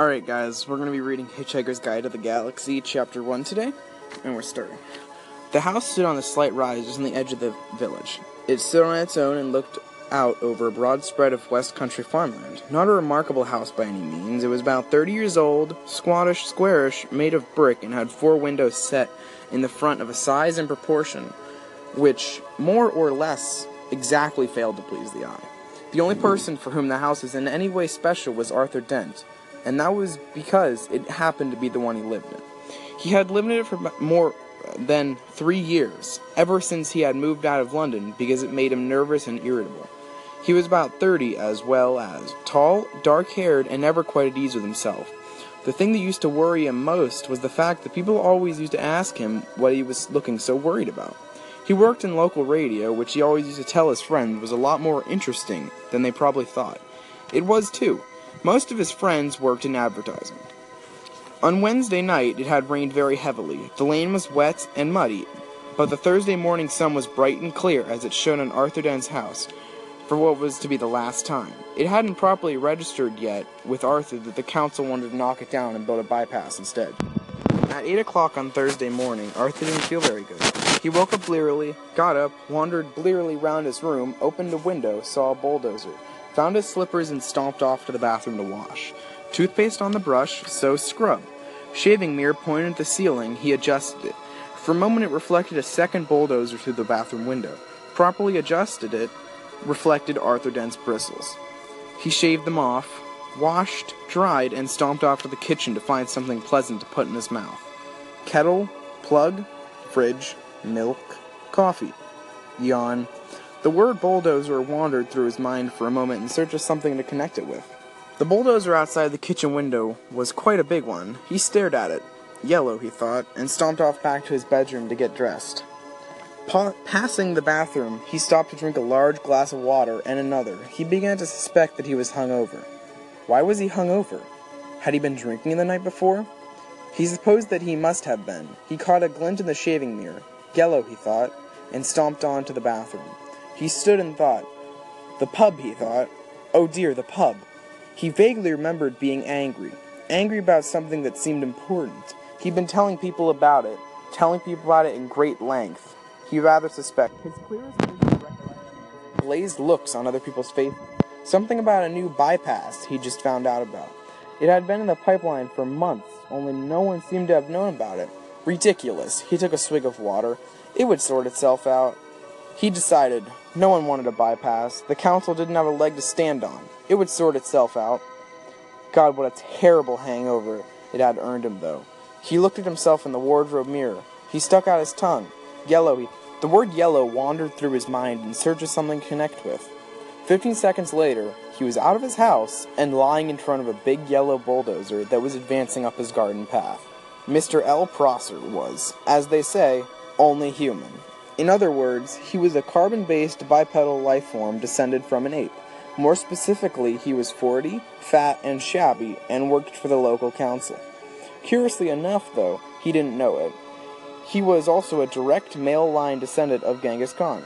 Alright, guys, we're going to be reading Hitchhiker's Guide to the Galaxy, Chapter 1 today, and we're starting. The house stood on a slight rise just on the edge of the village. It stood on its own and looked out over a broad spread of West Country farmland. Not a remarkable house by any means. It was about 30 years old, squattish, squarish, made of brick, and had four windows set in the front of a size and proportion which, more or less, exactly failed to please the eye. The only person for whom the house was in any way special was Arthur Dent, and that was because it happened to be the one he lived in. He had lived in it for more than three years, ever since he had moved out of London because it made him nervous and irritable. He was about thirty as well as tall, dark haired, and never quite at ease with himself. The thing that used to worry him most was the fact that people always used to ask him what he was looking so worried about. He worked in local radio, which he always used to tell his friends was a lot more interesting than they probably thought. It was, too. Most of his friends worked in advertising. On Wednesday night, it had rained very heavily. The lane was wet and muddy, but the Thursday morning sun was bright and clear as it shone on Arthur Dent's house for what was to be the last time. It hadn't properly registered yet with Arthur that the council wanted to knock it down and build a bypass instead. At 8 o'clock on Thursday morning, Arthur didn't feel very good. He woke up blearily, got up, wandered blearily round his room, opened a window, saw a bulldozer, found his slippers, and stomped off to the bathroom to wash. Toothpaste on the brush, so scrub. Shaving mirror pointed at the ceiling, he adjusted it. For a moment it reflected a second bulldozer through the bathroom window. Properly adjusted it, reflected Arthur Dent's bristles. He shaved them off, washed, dried, and stomped off to the kitchen to find something pleasant to put in his mouth. Kettle, plug, fridge, milk, coffee. Yawn. The word bulldozer wandered through his mind for a moment in search of something to connect it with. The bulldozer outside the kitchen window was quite a big one. He stared at it. Yellow, he thought, and stomped off back to his bedroom to get dressed. Pa- passing the bathroom, he stopped to drink a large glass of water and another. He began to suspect that he was hungover. Why was he hungover? Had he been drinking the night before? He supposed that he must have been. He caught a glint in the shaving mirror. Yellow, he thought, and stomped on to the bathroom. He stood and thought. The pub, he thought. Oh dear, the pub. He vaguely remembered being angry. Angry about something that seemed important. He'd been telling people about it, telling people about it in great length. He rather suspected. His clearest recollection blazed looks on other people's faces. Something about a new bypass he just found out about. It had been in the pipeline for months, only no one seemed to have known about it. Ridiculous. He took a swig of water. It would sort itself out. He decided. No one wanted a bypass. The council didn't have a leg to stand on. It would sort itself out. God, what a terrible hangover it had earned him, though. He looked at himself in the wardrobe mirror. He stuck out his tongue. Yellow. He... The word yellow wandered through his mind in search of something to connect with. Fifteen seconds later, he was out of his house and lying in front of a big yellow bulldozer that was advancing up his garden path. Mr. L. Prosser was, as they say, only human. In other words, he was a carbon based bipedal life form descended from an ape. More specifically, he was 40, fat, and shabby, and worked for the local council. Curiously enough, though, he didn't know it. He was also a direct male line descendant of Genghis Khan.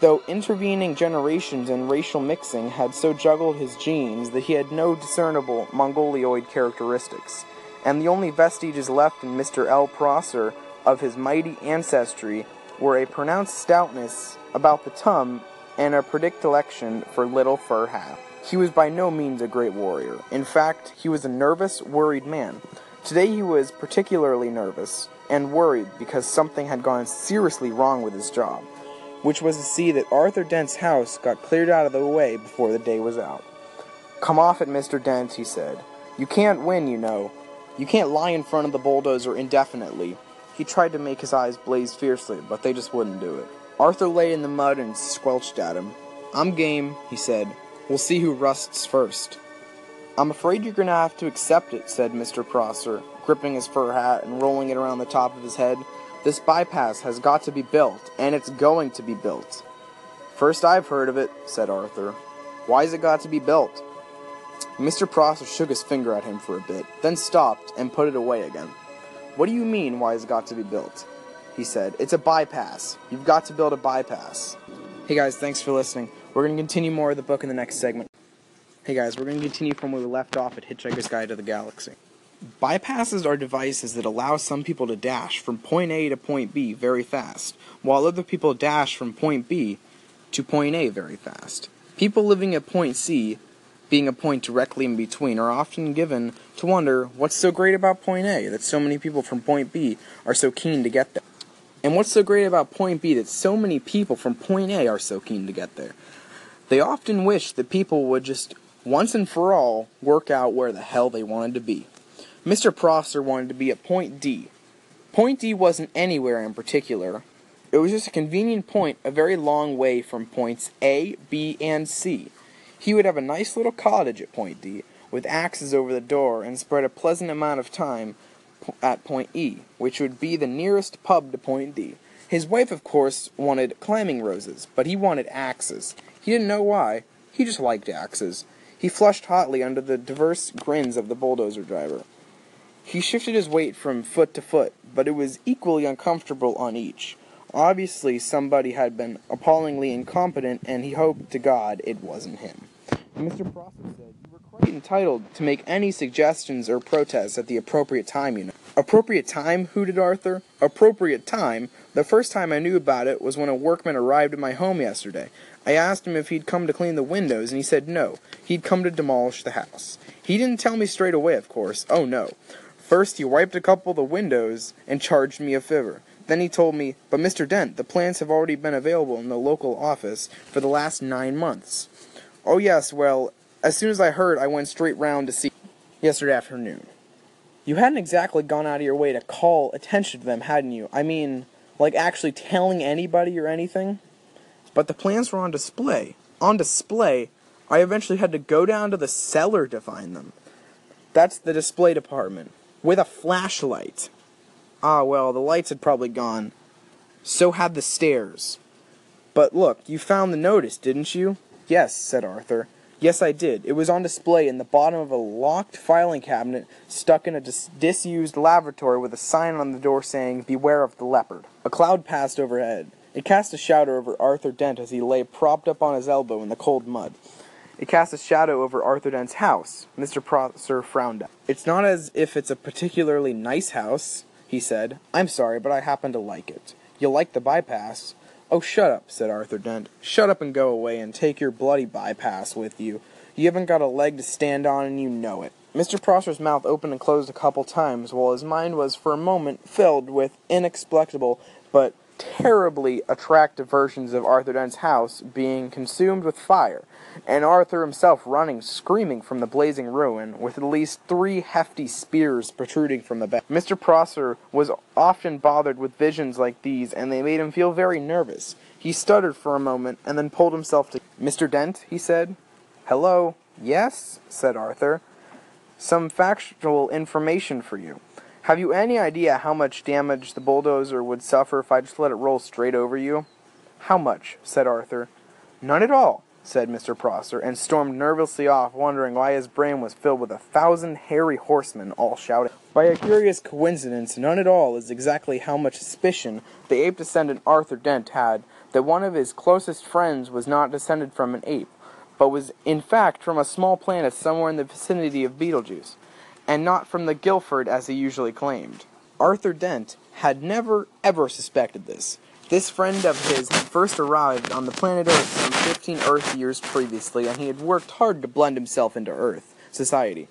Though intervening generations and racial mixing had so juggled his genes that he had no discernible Mongoloid characteristics and the only vestiges left in Mr. L. Prosser of his mighty ancestry were a pronounced stoutness about the tum and a predilection for little fur hat. He was by no means a great warrior. In fact, he was a nervous, worried man. Today he was particularly nervous and worried because something had gone seriously wrong with his job, which was to see that Arthur Dent's house got cleared out of the way before the day was out. Come off it, Mr. Dent, he said. You can't win, you know. You can't lie in front of the bulldozer indefinitely. He tried to make his eyes blaze fiercely, but they just wouldn't do it. Arthur lay in the mud and squelched at him. I'm game, he said. We'll see who rusts first. I'm afraid you're going to have to accept it, said Mr. Prosser, gripping his fur hat and rolling it around the top of his head. This bypass has got to be built, and it's going to be built. First I've heard of it, said Arthur. Why's it got to be built? Mr. Prosser shook his finger at him for a bit, then stopped and put it away again. What do you mean, why has it's got to be built? He said. It's a bypass. You've got to build a bypass. Hey guys, thanks for listening. We're going to continue more of the book in the next segment. Hey guys, we're going to continue from where we left off at Hitchhiker's Guide to the Galaxy. Bypasses are devices that allow some people to dash from point A to point B very fast, while other people dash from point B to point A very fast. People living at point C, being a point directly in between, are often given to wonder what's so great about point A that so many people from point B are so keen to get there. And what's so great about point B that so many people from point A are so keen to get there? They often wish that people would just once and for all work out where the hell they wanted to be. Mr. Prosser wanted to be at point D. Point D wasn't anywhere in particular. It was just a convenient point a very long way from points A, B, and C. He would have a nice little cottage at point D, with axes over the door, and spread a pleasant amount of time at point E, which would be the nearest pub to point D. His wife, of course, wanted climbing roses, but he wanted axes. He didn't know why. He just liked axes. He flushed hotly under the diverse grins of the bulldozer driver. He shifted his weight from foot to foot, but it was equally uncomfortable on each. Obviously, somebody had been appallingly incompetent, and he hoped to God it wasn't him. Mr. Prosser said, You were quite entitled to make any suggestions or protests at the appropriate time, you know. Appropriate time? hooted Arthur. Appropriate time? The first time I knew about it was when a workman arrived at my home yesterday. I asked him if he'd come to clean the windows, and he said no. He'd come to demolish the house. He didn't tell me straight away, of course. Oh, no. First, he wiped a couple of the windows and charged me a fiver. Then he told me, But Mr. Dent, the plans have already been available in the local office for the last nine months. Oh, yes, well, as soon as I heard, I went straight round to see yesterday afternoon. You hadn't exactly gone out of your way to call attention to them, hadn't you? I mean, like actually telling anybody or anything? But the plans were on display. On display, I eventually had to go down to the cellar to find them. That's the display department. With a flashlight. Ah, well, the lights had probably gone. So had the stairs. But look, you found the notice, didn't you? Yes, said Arthur. Yes, I did. It was on display in the bottom of a locked filing cabinet stuck in a dis- disused lavatory with a sign on the door saying, Beware of the leopard. A cloud passed overhead. It cast a shadow over Arthur Dent as he lay propped up on his elbow in the cold mud. It cast a shadow over Arthur Dent's house. Mr. Prosser frowned. It's not as if it's a particularly nice house, he said. I'm sorry, but I happen to like it. You like the bypass? Oh, shut up, said Arthur Dent. Shut up and go away and take your bloody bypass with you. You haven't got a leg to stand on and you know it. Mr. Prosser's mouth opened and closed a couple times while his mind was for a moment filled with inexplicable but terribly attractive versions of Arthur Dent's house being consumed with fire, and Arthur himself running screaming from the blazing ruin, with at least three hefty spears protruding from the back. Mr. Prosser was often bothered with visions like these, and they made him feel very nervous. He stuttered for a moment, and then pulled himself to. Mr. Dent, he said. Hello? Yes? said Arthur. Some factual information for you. Have you any idea how much damage the bulldozer would suffer if I just let it roll straight over you? How much? said Arthur. None at all, said Mr. Prosser, and stormed nervously off, wondering why his brain was filled with a thousand hairy horsemen all shouting. By a curious coincidence, none at all is exactly how much suspicion the ape descendant Arthur Dent had that one of his closest friends was not descended from an ape, but was in fact from a small planet somewhere in the vicinity of Betelgeuse and not from the Guildford as he usually claimed. Arthur Dent had never ever suspected this. This friend of his had first arrived on the planet Earth some 15 Earth years previously, and he had worked hard to blend himself into Earth society,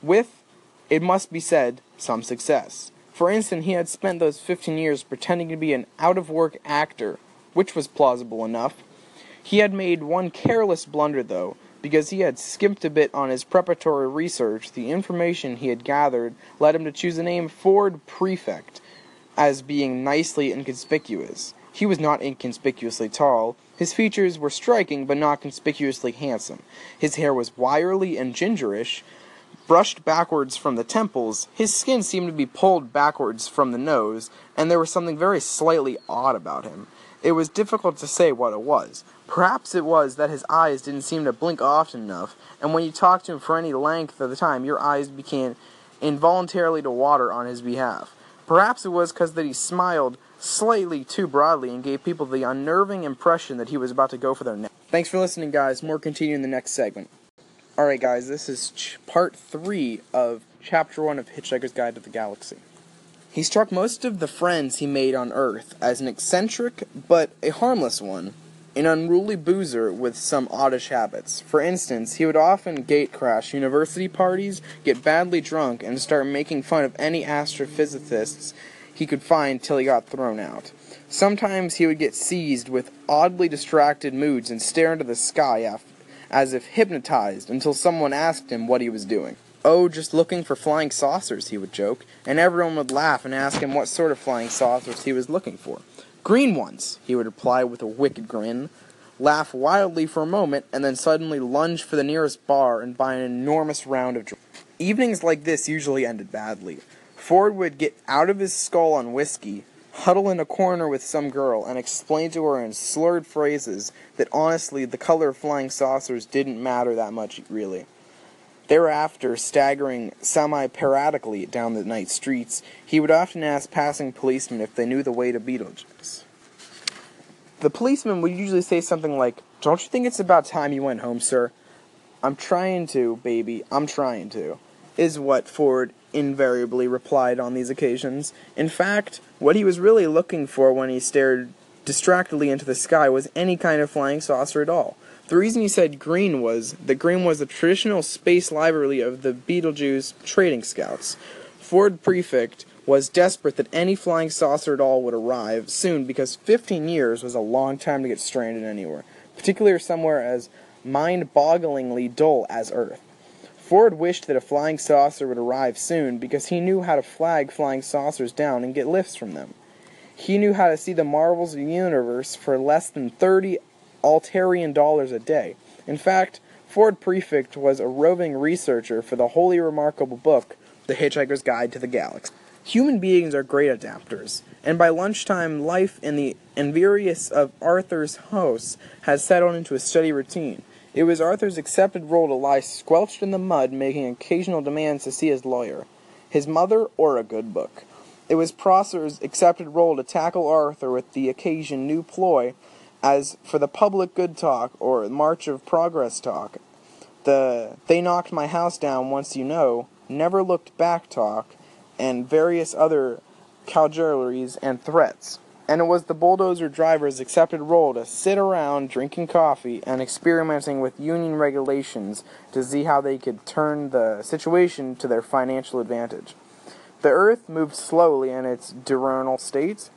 with, it must be said, some success. For instance, he had spent those 15 years pretending to be an out of work actor, which was plausible enough. He had made one careless blunder, though, because he had skimped a bit on his preparatory research, the information he had gathered led him to choose the name Ford Prefect as being nicely inconspicuous. He was not inconspicuously tall. His features were striking but not conspicuously handsome. His hair was wiry and gingerish, brushed backwards from the temples. His skin seemed to be pulled backwards from the nose, and there was something very slightly odd about him. It was difficult to say what it was. Perhaps it was that his eyes didn't seem to blink often enough, and when you talked to him for any length of the time, your eyes began involuntarily to water on his behalf. Perhaps it was because that he smiled slightly too broadly and gave people the unnerving impression that he was about to go for their neck. Thanks for listening, guys. More continue in the next segment. Alright, guys, this is ch- part three of chapter one of Hitchhiker's Guide to the Galaxy. He struck most of the friends he made on Earth as an eccentric, but a harmless one, an unruly boozer with some oddish habits. For instance, he would often gate crash university parties, get badly drunk, and start making fun of any astrophysicists he could find till he got thrown out. Sometimes he would get seized with oddly distracted moods and stare into the sky as if hypnotized until someone asked him what he was doing. Oh, just looking for flying saucers, he would joke, and everyone would laugh and ask him what sort of flying saucers he was looking for. Green ones, he would reply with a wicked grin, laugh wildly for a moment, and then suddenly lunge for the nearest bar and buy an enormous round of drinks. Evenings like this usually ended badly. Ford would get out of his skull on whiskey, huddle in a corner with some girl, and explain to her in slurred phrases that honestly the color of flying saucers didn't matter that much, really. Thereafter, staggering semi paradically down the night streets, he would often ask passing policemen if they knew the way to Betelgeuse. The policeman would usually say something like, Don't you think it's about time you went home, sir? I'm trying to, baby, I'm trying to, is what Ford invariably replied on these occasions. In fact, what he was really looking for when he stared distractedly into the sky was any kind of flying saucer at all. The reason he said green was that green was the traditional space livery of the Betelgeuse trading scouts. Ford Prefect was desperate that any flying saucer at all would arrive soon because 15 years was a long time to get stranded anywhere, particularly somewhere as mind bogglingly dull as Earth. Ford wished that a flying saucer would arrive soon because he knew how to flag flying saucers down and get lifts from them. He knew how to see the marvels of the universe for less than 30 Altairian dollars a day. In fact, Ford Prefect was a roving researcher for the wholly remarkable book, The Hitchhiker's Guide to the Galaxy. Human beings are great adapters, and by lunchtime, life in the envirous of Arthur's house had settled into a steady routine. It was Arthur's accepted role to lie squelched in the mud, making occasional demands to see his lawyer, his mother, or a good book. It was Prosser's accepted role to tackle Arthur with the occasion new ploy as for the public good talk or march of progress talk, the they knocked my house down once you know, never looked back talk, and various other cajoleries and threats. And it was the bulldozer driver's accepted role to sit around drinking coffee and experimenting with union regulations to see how they could turn the situation to their financial advantage. The earth moved slowly in its diurnal state,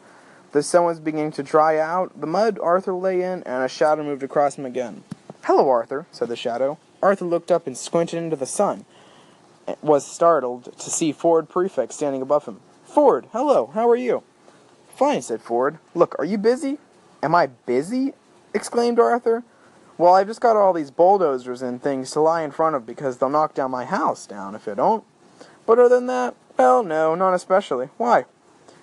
the sun was beginning to dry out. The mud Arthur lay in, and a shadow moved across him again. Hello, Arthur, said the shadow. Arthur looked up and squinted into the sun. and Was startled to see Ford Prefect standing above him. Ford, hello, how are you? Fine, said Ford. Look, are you busy? Am I busy? exclaimed Arthur. Well, I've just got all these bulldozers and things to lie in front of because they'll knock down my house down if I don't. But other than that, well, no, not especially. Why?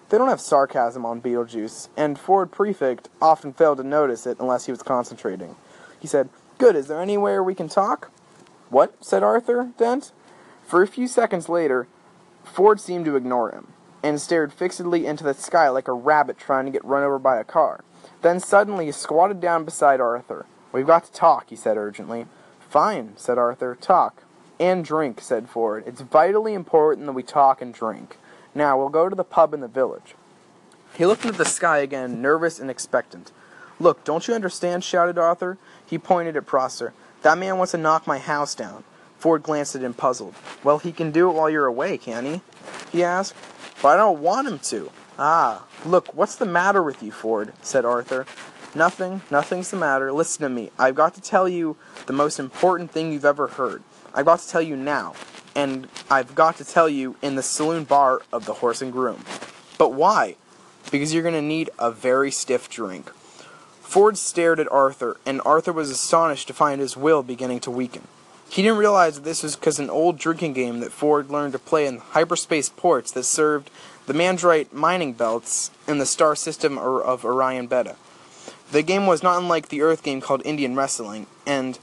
They don't have sarcasm on Betelgeuse, and Ford Prefect often failed to notice it unless he was concentrating. He said, Good, is there anywhere we can talk? What? said Arthur Dent. For a few seconds later, Ford seemed to ignore him, and stared fixedly into the sky like a rabbit trying to get run over by a car. Then suddenly he squatted down beside Arthur. We've got to talk, he said urgently. Fine, said Arthur. Talk. And drink, said Ford. It's vitally important that we talk and drink. Now, we'll go to the pub in the village. He looked into the sky again, nervous and expectant. Look, don't you understand? shouted Arthur. He pointed at Prosser. That man wants to knock my house down. Ford glanced at him, puzzled. Well, he can do it while you're away, can he? He asked. But I don't want him to. Ah, look, what's the matter with you, Ford? said Arthur. Nothing, nothing's the matter. Listen to me. I've got to tell you the most important thing you've ever heard. I've got to tell you now and I've got to tell you in the saloon bar of the Horse and Groom. But why? Because you're going to need a very stiff drink. Ford stared at Arthur, and Arthur was astonished to find his will beginning to weaken. He didn't realize that this was because an old drinking game that Ford learned to play in the hyperspace ports that served the Mandrite mining belts in the star system of Orion Beta. The game was not unlike the Earth game called Indian Wrestling, and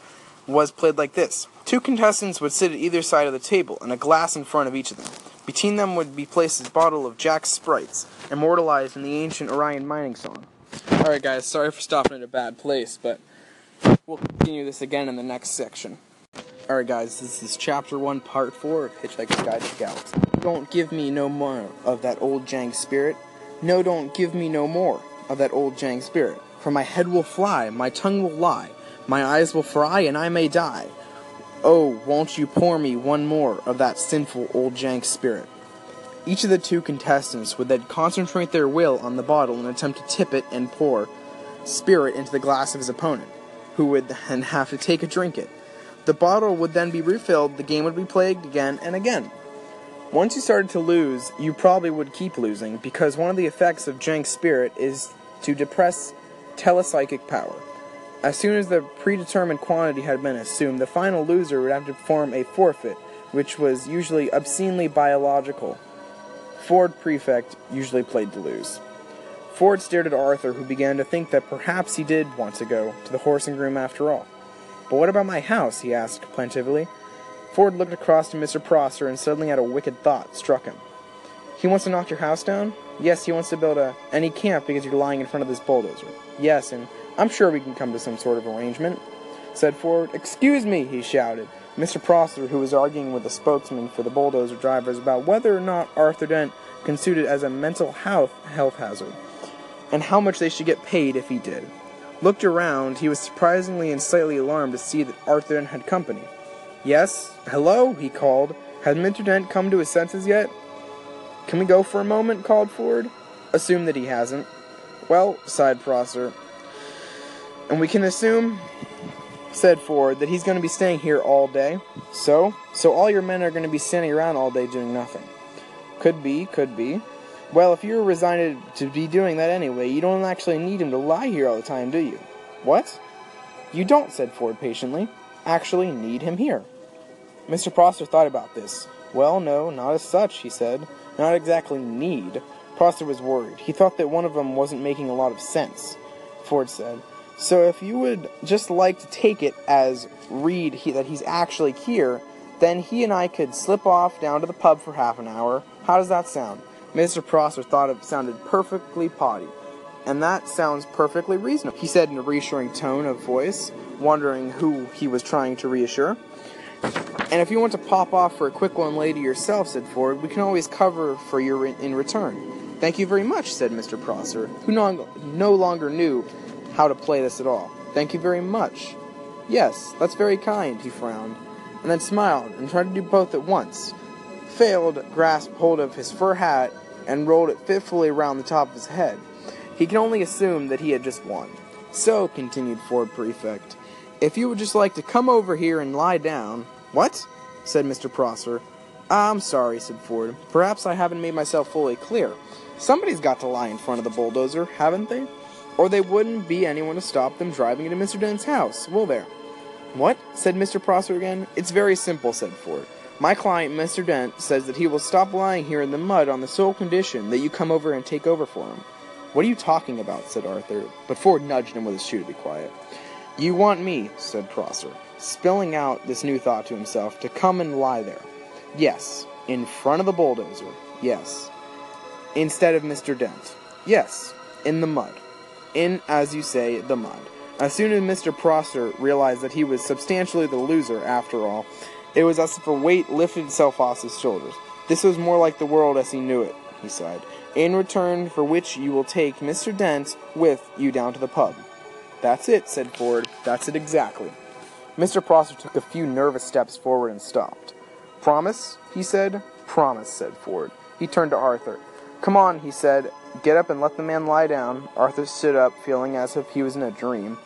was played like this. Two contestants would sit at either side of the table, and a glass in front of each of them. Between them would be placed a bottle of Janx Spirit, immortalized in the ancient Orion mining song. Alright, guys, sorry for stopping at a bad place, but we'll continue this again in the next section. Alright, guys, this is chapter 1, part 4 of Hitchhiker's Guide to the Galaxy. Don't give me no more of that old Janx spirit. No, don't give me no more of that old Janx spirit. For my head will fly, my tongue will lie, my eyes will fry, and I may die. Oh, won't you pour me one more of that sinful old Janx spirit? Each of the two contestants would then concentrate their will on the bottle and attempt to tip it and pour spirit into the glass of his opponent, who would then have to take a drink it. The bottle would then be refilled, the game would be played again and again. Once you started to lose, you probably would keep losing, because one of the effects of Janx Spirit is to depress telepsychic power. As soon as the predetermined quantity had been assumed, the final loser would have to perform a forfeit, which was usually obscenely biological. Ford Prefect usually played to lose. Ford stared at Arthur, who began to think that perhaps he did want to go to the horse and groom after all. But what about my house? he asked plaintively. Ford looked across to Mr. Prosser and suddenly had a wicked thought struck him. He wants to knock your house down? Yes, he wants to build a. He can't because you're lying in front of this bulldozer. Yes, and I'm sure we can come to some sort of arrangement, said Ford. Excuse me, he shouted. Mr. Prosser, who was arguing with a spokesman for the bulldozer drivers about whether or not Arthur Dent considered it as a mental health, health hazard, and how much they should get paid if he did. Looked around, he was surprisingly and slightly alarmed to see that Arthur Dent had company. Yes? Hello? he called. Has Mr. Dent come to his senses yet? Can we go for a moment? called Ford. Assume that he hasn't. Well, sighed Prosser. And we can assume, said Ford, that he's going to be staying here all day. So? So all your men are going to be standing around all day doing nothing. Could be, could be. Well, if you're resigned to be doing that anyway, you don't actually need him to lie here all the time, do you? What? You don't, said Ford patiently. Actually need him here. Mr. Prosser thought about this. Well, no, not as such, he said. Not exactly need. Prosser was worried. He thought that one of them wasn't making a lot of sense. Ford said, So if you would just like to take it as read he, that he's actually here, then he and I could slip off down to the pub for half an hour. How does that sound? Mr. Prosser thought it sounded perfectly potty. And that sounds perfectly reasonable, he said in a reassuring tone of voice, wondering who he was trying to reassure. And if you want to pop off for a quick one later yourself, said Ford, we can always cover for you in return. Thank you very much, said Mr. Prosser, who no, no longer knew how to play this at all. Thank you very much. Yes, that's very kind, he frowned, and then smiled and tried to do both at once. Failed, grasped hold of his fur hat and rolled it fitfully around the top of his head. He could only assume that he had just won. So, continued Ford Prefect, if you would just like to come over here and lie down. What? said Mr. Prosser. I'm sorry, said Ford. Perhaps I haven't made myself fully clear. Somebody's got to lie in front of the bulldozer, haven't they? Or they wouldn't be anyone to stop them driving into Mr. Dent's house, will there? What? said Mr. Prosser again. It's very simple, said Ford. My client, Mr. Dent, says that he will stop lying here in the mud on the sole condition that you come over and take over for him. What are you talking about? said Arthur, but Ford nudged him with his shoe to be quiet. You want me, said Prosser, spilling out this new thought to himself, to come and lie there. Yes, in front of the bulldozer. Yes. Instead of Mr. Dent. Yes, in the mud. In, as you say, the mud. As soon as Mr. Prosser realized that he was substantially the loser, after all, it was as if a weight lifted itself off his shoulders. This was more like the world as he knew it, he sighed. In return for which you will take Mr. Dent with you down to the pub. That's it, said Ford. That's it exactly. Mr. Prosser took a few nervous steps forward and stopped. Promise? he said. Promise, said Ford. He turned to Arthur. Come on, he said. Get up and let the man lie down. Arthur stood up, feeling as if he was in a dream.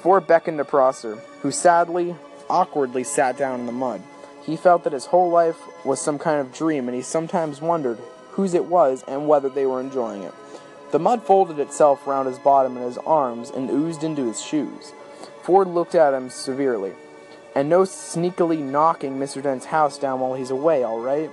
Ford beckoned to Prosser, who sadly, awkwardly sat down in the mud. He felt that his whole life was some kind of dream, and he sometimes wondered whose it was and whether they were enjoying it. The mud folded itself round his bottom and his arms and oozed into his shoes. Ford looked at him severely. And no sneakily knocking Mr. Dent's house down while he's away, all right?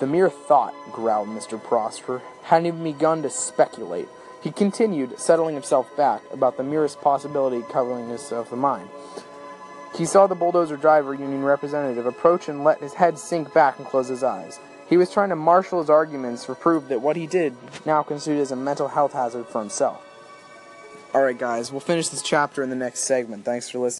The mere thought, growled Mr. Prosser, hadn't even begun to speculate. He continued, settling himself back, about the merest possibility covering his of the mind. He saw the bulldozer driver union representative approach and let his head sink back and close his eyes. He was trying to marshal his arguments for proof that what he did now constituted as a mental health hazard for himself. Alright, guys, we'll finish this chapter in the next segment. Thanks for listening.